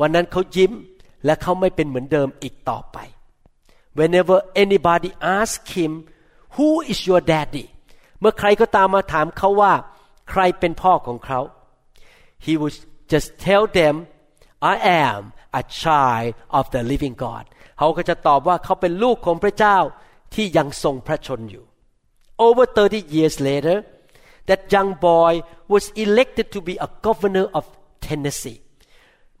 Speaker 1: วันนั้นเขายิ้มและเขาไม่เป็นเหมือนเดิมอีกต่อไป whenever anybody ask him who is your daddy เมื่อใครก็ตามมาถามเขาว่า ใครเป็นพ่อของเขา he would just tell them I am a child of the living God เขาก็จะตอบว่าเขาเป็นลูกของพระเจ้าที่ยังทรงพระชนอยู่ over 30 years later that young boy was elected to be a governor of Tennessee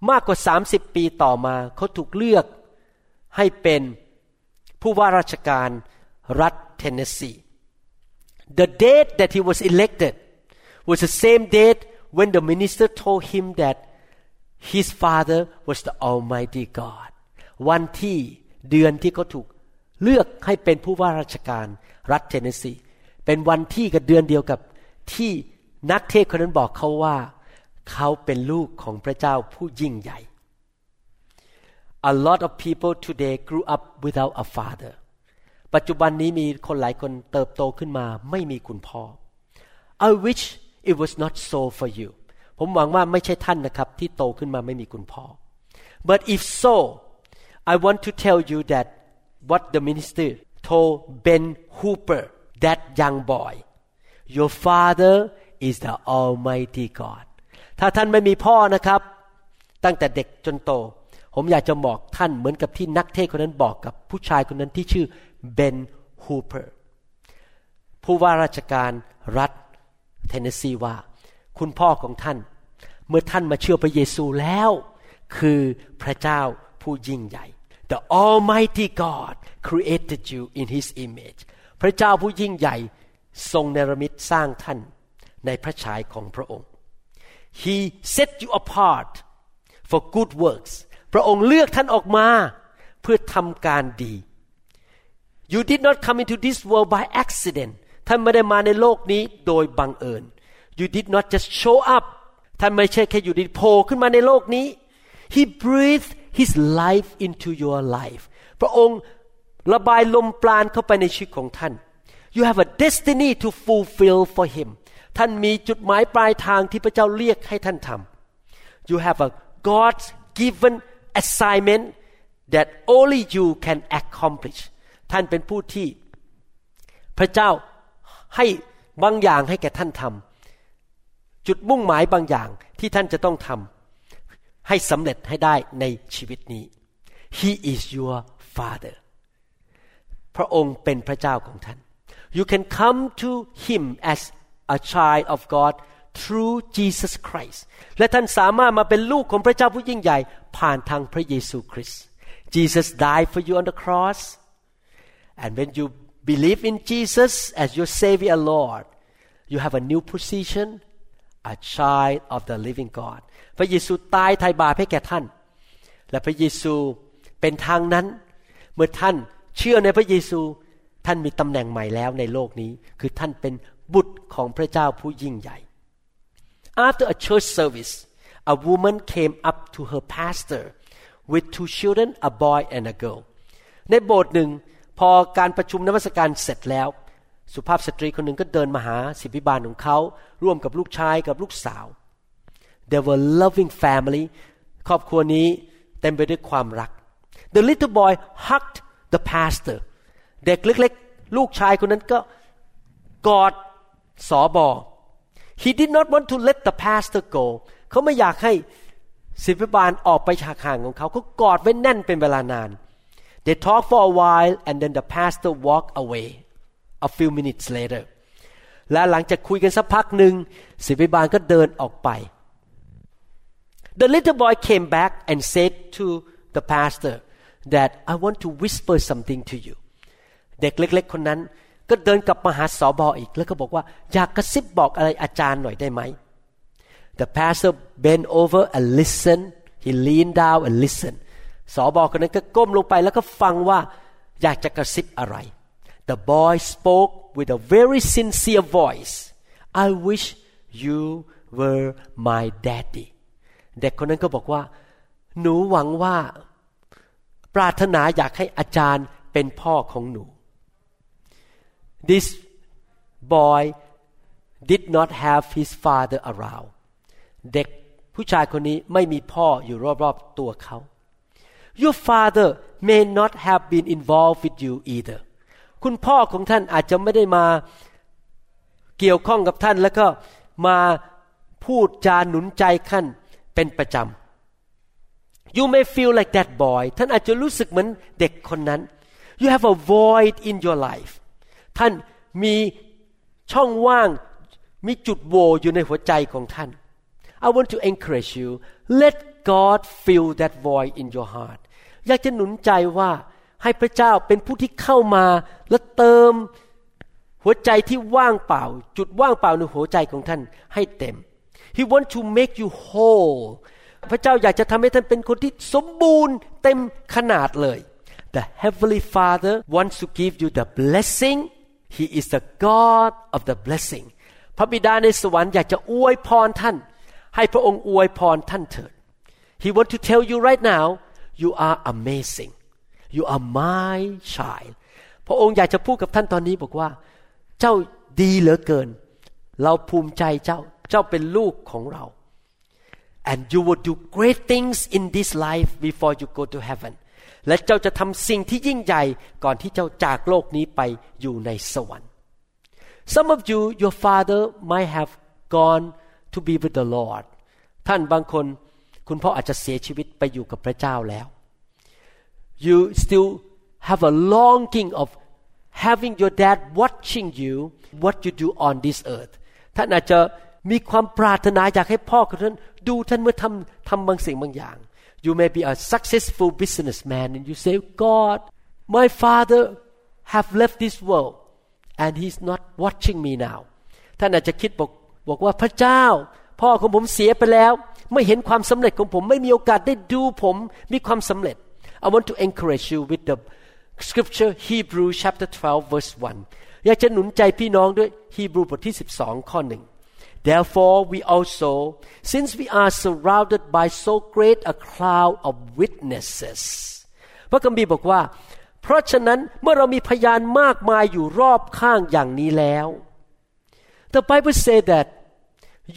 Speaker 1: มากกว่า 30 ปีต่อมาเขาถูกเลือกให้เป็นผู้ว่าราชการรัฐเทนเนสซี The date that he was elected was the same date when the minister told him that his father was the Almighty God วันที่เดือนที่เขาถูกเลือกให้เป็นผู้ว่าราชการรัฐเทนเนสซีเป็นวันที่กับเดือนเดียวกับที่นักเทศคนนั้นบอกเขาว่า เขาเป็นลูกของพระเจ้าผู้ยิ่งใหญ่ A lot of people today grew up without a father ปัจจุบันนี้มีคนหลายคนเติบโตขึ้นมาไม่มีคุณพ่อ I wish it was not so for you ผมหวังว่าไม่ใช่ท่านนะครับ ที่โตขึ้นมาไม่มีคุณพ่อ but if so I want to tell you that what the minister told Ben Hooper that young boy your father is the almighty God ถ้าท่านไม่มีพ่อนะครับ ตั้งแต่เด็กจนโต ผมอยากจะบอกท่านเหมือนกับที่นักเทศคนนั้นบอกกับผู้ชายคนนั้นที่ชื่อเบนฮูเปอร์ผู้ว่าราชการรัฐ เทนเนสซีว่า คุณพ่อของท่าน เมื่อท่านมาเชื่อพระเยซูแล้ว คือพระเจ้าผู้ยิ่งใหญ่ The Almighty God created you in His image พระเจ้าผู้ยิ่งใหญ่ทรงเนรมิตสร้างท่านในพระฉายของพระองค์ He set you apart for good works พระองค์เลือกท่านออกมาเพื่อทำการดี You did not come into this world by accident ท่านไม่ได้มาในโลกนี้โดยบังเอิญ You did not just show up ท่านไม่ใช่แค่อยู่ดีโผล่ขึ้นมาในโลกนี้ He breathed His life into your life พระองค์ระบายลมปราณเข้าไปในชีวิตของท่าน You have a destiny to fulfill for Him ท่านมีจุดหมายปลายทางที่พระเจ้าเรียกให้ท่านทำ You have a God's given assignment that only you can accomplish ท่านเป็นผู้ที่ พระเจ้า ให้บางอย่างให้แก่ท่านทำจุดมุ่งหมายบางอย่างที่ท่านจะต้องทำให้สำเร็จให้ได้ในชีวิตนี้ He is your Father พระองค์เป็นพระเจ้าของท่าน You can come to Him as a child of God through Jesus Christ และท่านสามารถมาเป็นลูกของพระเจ้าผู้ยิ่งใหญ่ ผ่านทางพระเยซูคริสต์ Jesus died for you on the cross and when you believe in Jesus as your Savior Lord you have a new position a child of the living God พระเยซูตายไถ่บาปให้แก่ท่าน และพระเยซูเป็นทางนั้น เมื่อท่านเชื่อในพระเยซู ท่านมีตำแหน่งใหม่แล้วในโลกนี้ คือท่านเป็นบุตรของพระเจ้าผู้ยิ่งใหญ่ After a church service a woman came up to her pastor with two children a boy and a girl ในโบสถ์หนึ่ง พอการประชุมนมัสการเสร็จแล้ว สุภาพสตรีคนหนึ่งก็เดินมาหาศิบิบาลของเขาร่วมกับลูกชายกับลูกสาว They were loving family ครอบครัวนี้เต็มไปด้วยความรัก The little boy hugged the pastor เด็กเล็กๆ ลูกชายคนนั้นก็กอดสอบอ He did not want to let the pastor go เขาไม่อยากให้ศิบิบาลออกไปจากห่างของเขาเขากอดไว้แน่นเป็นเวลานาน They talked for a while and then the pastor walked away a few minutes later และหลังจากคุยกันสักพักหนึ่งศิบิบาลก็เดินออกไป The little boy came back and said to the pastor that I want to whisper something to you เด็กเล็ก ๆ คนนั้น ก็เดินกลับมาหาสอบออีก แล้วก็บอกว่า อยากกระซิบบอกอะไรอาจารย์หน่อยได้ไหม The pastor bent over and listened he leaned down and listened สอบอคนนั้นก็ก้มลงไปแล้วก็ฟังว่าอยากจะกระซิบอะไร The boy spoke with a very sincere voice I wish you were my daddy เด็กคนนั้นก็บอกว่า หนูหวังว่า ปรารถนาอยากให้อาจารย์เป็นพ่อของหนู This boy did not have his father around เด็กผู้ชายคนนี้ไม่มีพ่ออยู่รอบๆตัวเขา Your father may not have been involved with you either คุณพ่อของท่านอาจจะไม่ได้มาเกี่ยวข้องกับท่านแล้วก็มาพูดจาหนุนใจท่านเป็นประจำ You may feel like that boy ท่านอาจจะรู้สึกเหมือนเด็กคนนั้น You have a void in your life ท่านมีช่องว่างมีจุดโหว่อยู่ในหัวใจของท่าน I want to encourage you let God fill that void in your heart อยากจะหนุนใจว่าให้พระเจ้าเป็นผู้ที่เข้ามาและเติมหัวใจที่ว่างเปล่า จุดว่างเปล่าในหัวใจของท่านให้เต็ม He wants to make you whole พระเจ้าอยากจะทำให้ท่านเป็นคนที่สมบูรณ์เต็มขนาดเลย The heavenly Father wants to give you the blessing He is the God of the blessing พระบิดาในสวรรค์อยากจะอวยพรท่าน ให้พระองค์อวยพรท่านเถิด He wants to tell you right now you are amazing you are my child พระองค์อยากจะพูดกับท่านตอนนี้บอกว่า เจ้าดีเหลือเกิน เราภูมิใจเจ้า เจ้าเป็นลูกของเรา and you will do great things in this life before you go to heaven และเจ้าจะทำสิ่งที่ยิ่งใหญ่ก่อนที่เจ้าจากโลกนี้ไปอยู่ในสวรรค์ Some of you your father might have gone to be with the Lord ท่านบางคน คุณพ่ออาจจะเสียชีวิตไปอยู่กับพระเจ้าแล้ว You still have a longing of having your dad watching you what you do on this earth ท่านอาจจะมีความปรารถนาอยากให้พ่อของท่านดูท่านเมื่อทำทำบางสิ่งบางอย่าง You may be a successful businessman and you say God my father have left this world and he's not watching me now ท่านอาจจะคิดบอกบอกว่าพระเจ้า พ่อของผมเสียไปแล้ว ไม่เห็นความสำเร็จของผม ไม่มีโอกาสได้ดูผมมีความสำเร็จ I want to encourage you with the scripture Hebrew chapter 12 verse 1 อยากจะหนุนใจพี่น้องด้วยฮีบรูบทที่ 12 ข้อหนึ่ง Therefore we also since we are surrounded by so great a cloud of witnesses พระคัมภีร์บอกว่า เพราะฉะนั้นเมื่อเรามีพยานมากมายอยู่รอบข้างอย่างนี้แล้ว The Bible say that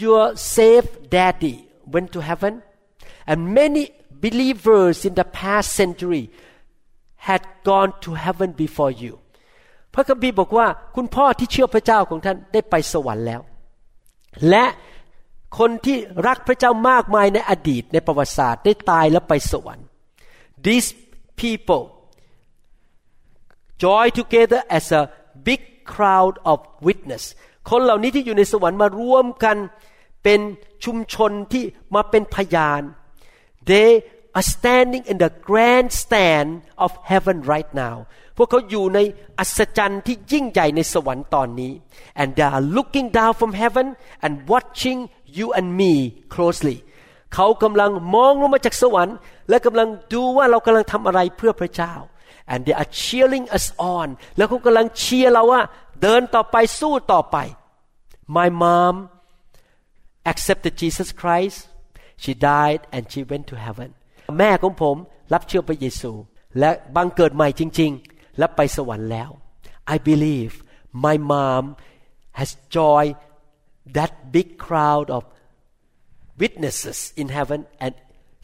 Speaker 1: your safe daddy went to heaven and many believers in the past century had gone to heaven before you พระคัมภีร์บอกว่าคุณพ่อที่เชื่อพระเจ้าของท่านได้ไปสวรรค์แล้ว และคนที่รักพระเจ้ามากมายในอดีตในประวัติศาสตร์ได้ตายแล้วไปสวรรค์ These people join together as a big crowd of witness คนเหล่านี้ที่อยู่ในสวรรค์มารวมกันเป็นชุมชนที่มาเป็นพยาน They are standing in the grandstand of heaven right now พวกเขาอยู่ในอัศจรรย์ที่ยิ่งใหญ่ในสวรรค์ตอนนี้ and they are looking down from heaven and watching you and me closely เขากำลังมองลงมาจากสวรรค์ และกำลังดูว่าเรากำลังทำอะไรเพื่อพระเจ้า and they are cheering us on แล้วเขากำลังเชียร์เราว่า เดินต่อไปสู้ต่อไป my mom accepted Jesus Christ she died and she went to heaven แม่ของผมรับเชื่อพระเยซู และบังเกิดใหม่จริง ๆ และไปสวรรค์แล้ว I believe my mom has joined that big crowd of witnesses in heaven and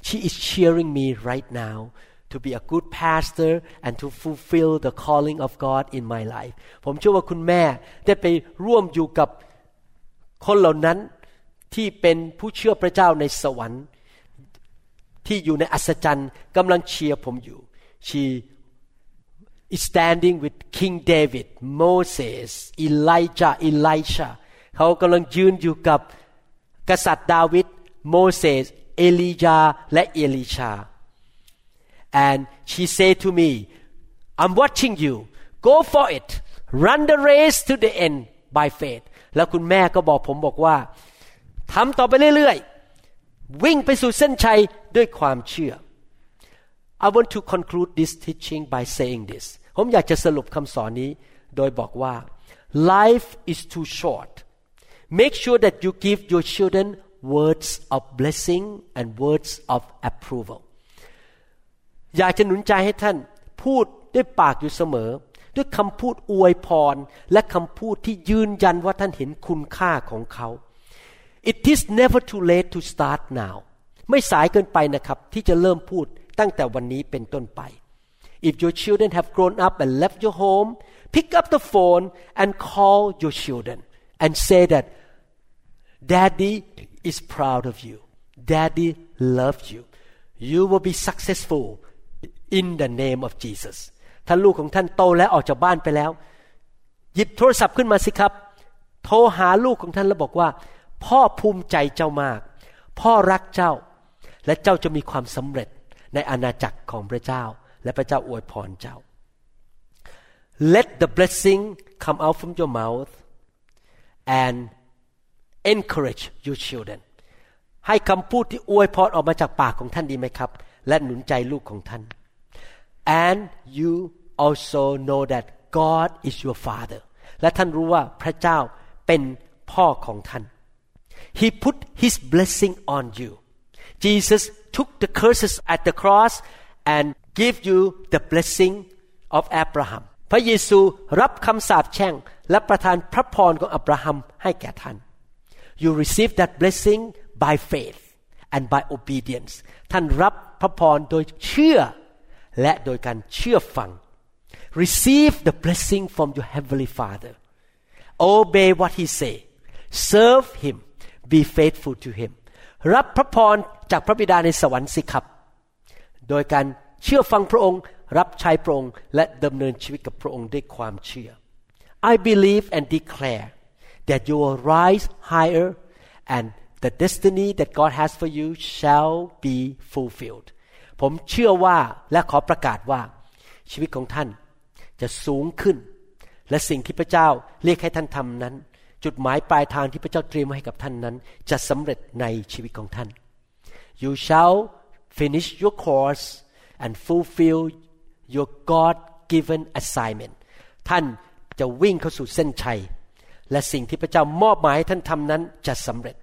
Speaker 1: she is cheering me right now To be a good pastor and to fulfill the calling of God in my life ผมเชื่อว่าคุณแม่ได้ไปร่วมอยู่กับคนเหล่านั้นที่เป็นผู้เชื่อพระเจ้าในสวรรค์ ที่อยู่ในอัศจรรย์กำลังเชียร์ผมอยู่ she is standing with King David Moses Elijah Elisha เขากำลังยืนอยู่กับกษัตริย์ดาวิดโมเสสเอลียาและเอลิชา and she said to me I'm watching you go for it run the race to the end by faith แล้วคุณแม่ก็บอกผมบอกว่าทำต่อไปเรื่อยๆ วิ่งไปสู่เส้นชัยด้วยความเชื่อ I want to conclude this teaching by saying this ผมอยากจะสรุปคำสอนนี้ โดยบอกว่า life is too short make sure that you give your children words of blessing and words of approval อยากจะหนุนใจให้ท่านพูดด้วยปากอยู่เสมอ ด้วยคำพูดอวยพร และคำพูดที่ยืนยันว่าท่านเห็นคุณค่าของเขา It is never too late to start now ไม่สายเกินไปนะครับ ที่จะเริ่มพูดตั้งแต่วันนี้เป็นต้นไป If your children have grown up and left your home pick up the phone and call your children and say that daddy is proud of you daddy loves you you will be successful in the name of Jesus ถ้าลูกของท่านโตและออกจากบ้านไปแล้ว หยิบโทรศัพท์ขึ้นมาสิครับ โทรหาลูกของท่านแล้วบอกว่า พ่อภูมิใจเจ้ามาก พ่อรักเจ้า และเจ้าจะมีความสำเร็จในอาณาจักรของพระเจ้า และพระเจ้าอวยพรเจ้า Let the blessing come out from your mouth and encourage your children ให้คำพูดที่อวยพรออกมาจากปากของท่านดีไหมครับ และหนุนใจลูกของท่าน and you also know that God is your father และท่านรู้ว่าพระเจ้าเป็นพ่อของท่าน He put His blessing on you Jesus took the curses at the cross and give you the blessing of Abraham พระเยซูรับคำสาปแช่ง และประทานพระพรของอับราฮัมให้แก่ท่าน You receive that blessing by faith and by obedience ท่านรับพระพรโดยเชื่อ และโดยการเชื่อฟัง receive the blessing from your heavenly Father obey what he say serve him be faithful to him รับพระพรจากพระบิดาในสวรรค์สิครับ โดยการเชื่อฟังพระองค์ รับใช้พระองค์ และดำเนินชีวิตกับพระองค์ด้วยความเชื่อ I believe and declare that you will rise higher and the destiny that God has for you shall be fulfilled ผมเชื่อว่าและขอประกาศว่า ชีวิตของท่านจะสูงขึ้น และสิ่งที่พระเจ้าเรียกให้ท่านทำนั้น จุดหมายปลายทางที่พระเจ้าเตรียมให้กับท่านนั้น จะสำเร็จในชีวิตของท่าน you shall finish your course and fulfill your God given assignment ท่านจะวิ่งเข้าสู่เส้นชัย และสิ่งที่พระเจ้ามอบหมายให้ท่านทำนั้นจะสำเร็จ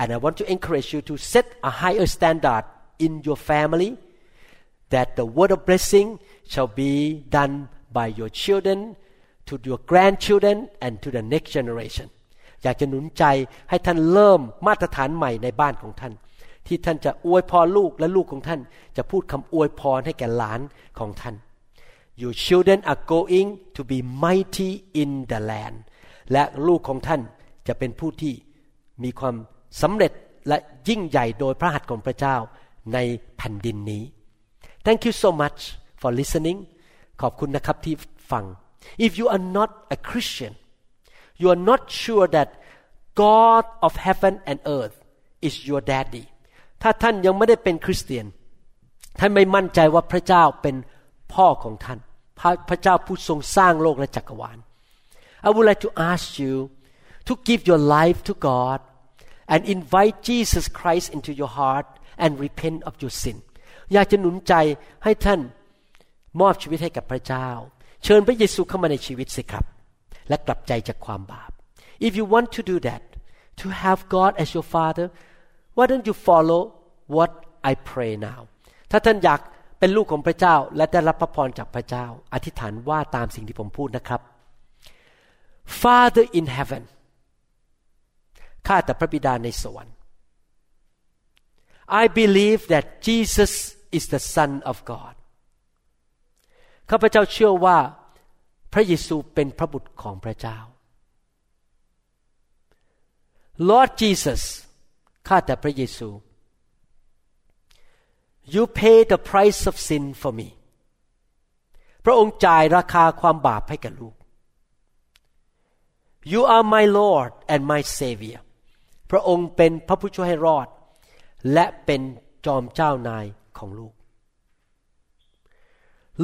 Speaker 1: and I want to encourage you to set a higher standard in your family that the word of blessing shall be done by your children to your grandchildren and to the next generation อยากจะหนุนใจให้ท่านเริ่มมาตรฐานใหม่ในบ้านของท่าน ที่ท่านจะอวยพรลูกและลูกของท่าน จะพูดคำอวยพรให้แก่หลานของท่าน Your children are going to be mighty in the land และลูกของท่านจะเป็นผู้ที่มีความสำเร็จและยิ่งใหญ่โดยพระหัตถ์ของพระเจ้าในแผ่นดินนี้ Thank you so much for listening ขอบคุณนะครับที่ฟัง If you are not a Christian you are not sure that God of heaven and earth is your daddy ถ้าท่านยังไม่ได้เป็นคริสเตียน ท่านไม่มั่นใจว่าพระเจ้าเป็นพ่อของท่าน พระเจ้าผู้ทรงสร้างโลกและจักรวาล I would like to ask you to give your life to God and invite Jesus Christ into your heart and repent of your sin อยากจะหนุนใจให้ท่านมอบชีวิตให้กับพระเจ้า เชิญพระเยซูเข้ามาในชีวิตสิครับ และกลับใจจากความบาป If you want to do that to have God as your father why don't you follow what I pray now ถ้าท่านอยากเป็นลูกของพระเจ้า และได้รับพระพรจากพระเจ้า อธิษฐานว่าตามสิ่งที่ผมพูดนะครับ Father in heaven ข้าแต่พระบิดาในสวรรค์ I believe that Jesus is the Son of God ข้าพเจ้าเชื่อว่าพระเยซูเป็นพระบุตรของพระเจ้า Lord Jesus ข้าแต่พระเยซู You pay the price of sin for me พระองค์จ่ายราคาความบาปให้แก่ลูก You are my Lord and my Savior พระองค์เป็นพระผู้ช่วยให้รอด และเป็นจอมเจ้านาย ของลูก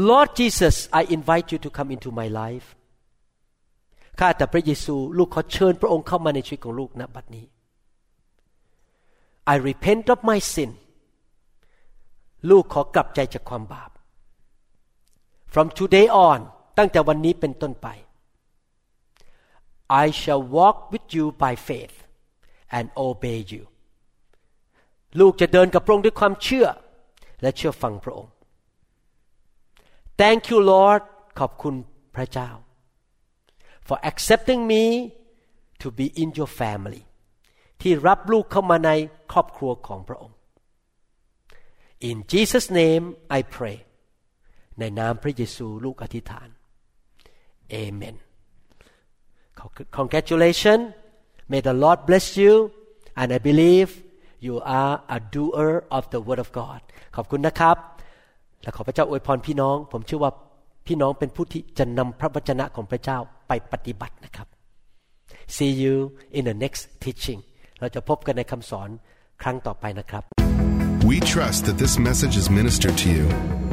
Speaker 1: Lord Jesus I invite you to come into my life ข้าแต่พระเยซูลูกขอเชิญพระองค์เข้ามาในชีวิตของลูกณบัดนี้ I repent of my sin ลูกขอกลับใจจากความบาป From today on ตั้งแต่วันนี้เป็นต้นไป I shall walk with you by faith and obey you ลูกจะเดินกับพระองค์ด้วยความเชื่อ และเชื่อฟังพระองค์ Thank you Lord ขอบคุณพระเจ้า for accepting me to be in your family ที่รับลูกเข้ามาในครอบครัวของพระองค์ In Jesus name I pray ในนามพระเยซูลูกอธิษฐาน Amen Congratulations May the Lord bless you and I believe you are a doer of the word of God ขอบคุณนะครับ และขอพระเจ้าอวยพรพี่น้อง ผมเชื่อว่าพี่น้องเป็นผู้ที่จะนำพระวจนะของพระเจ้าไปปฏิบัตินะครับ See you in the next teaching เราจะพบกันในคำสอนครั้งต่อไปนะครับ
Speaker 2: We trust that this message is ministered to you.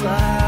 Speaker 3: slide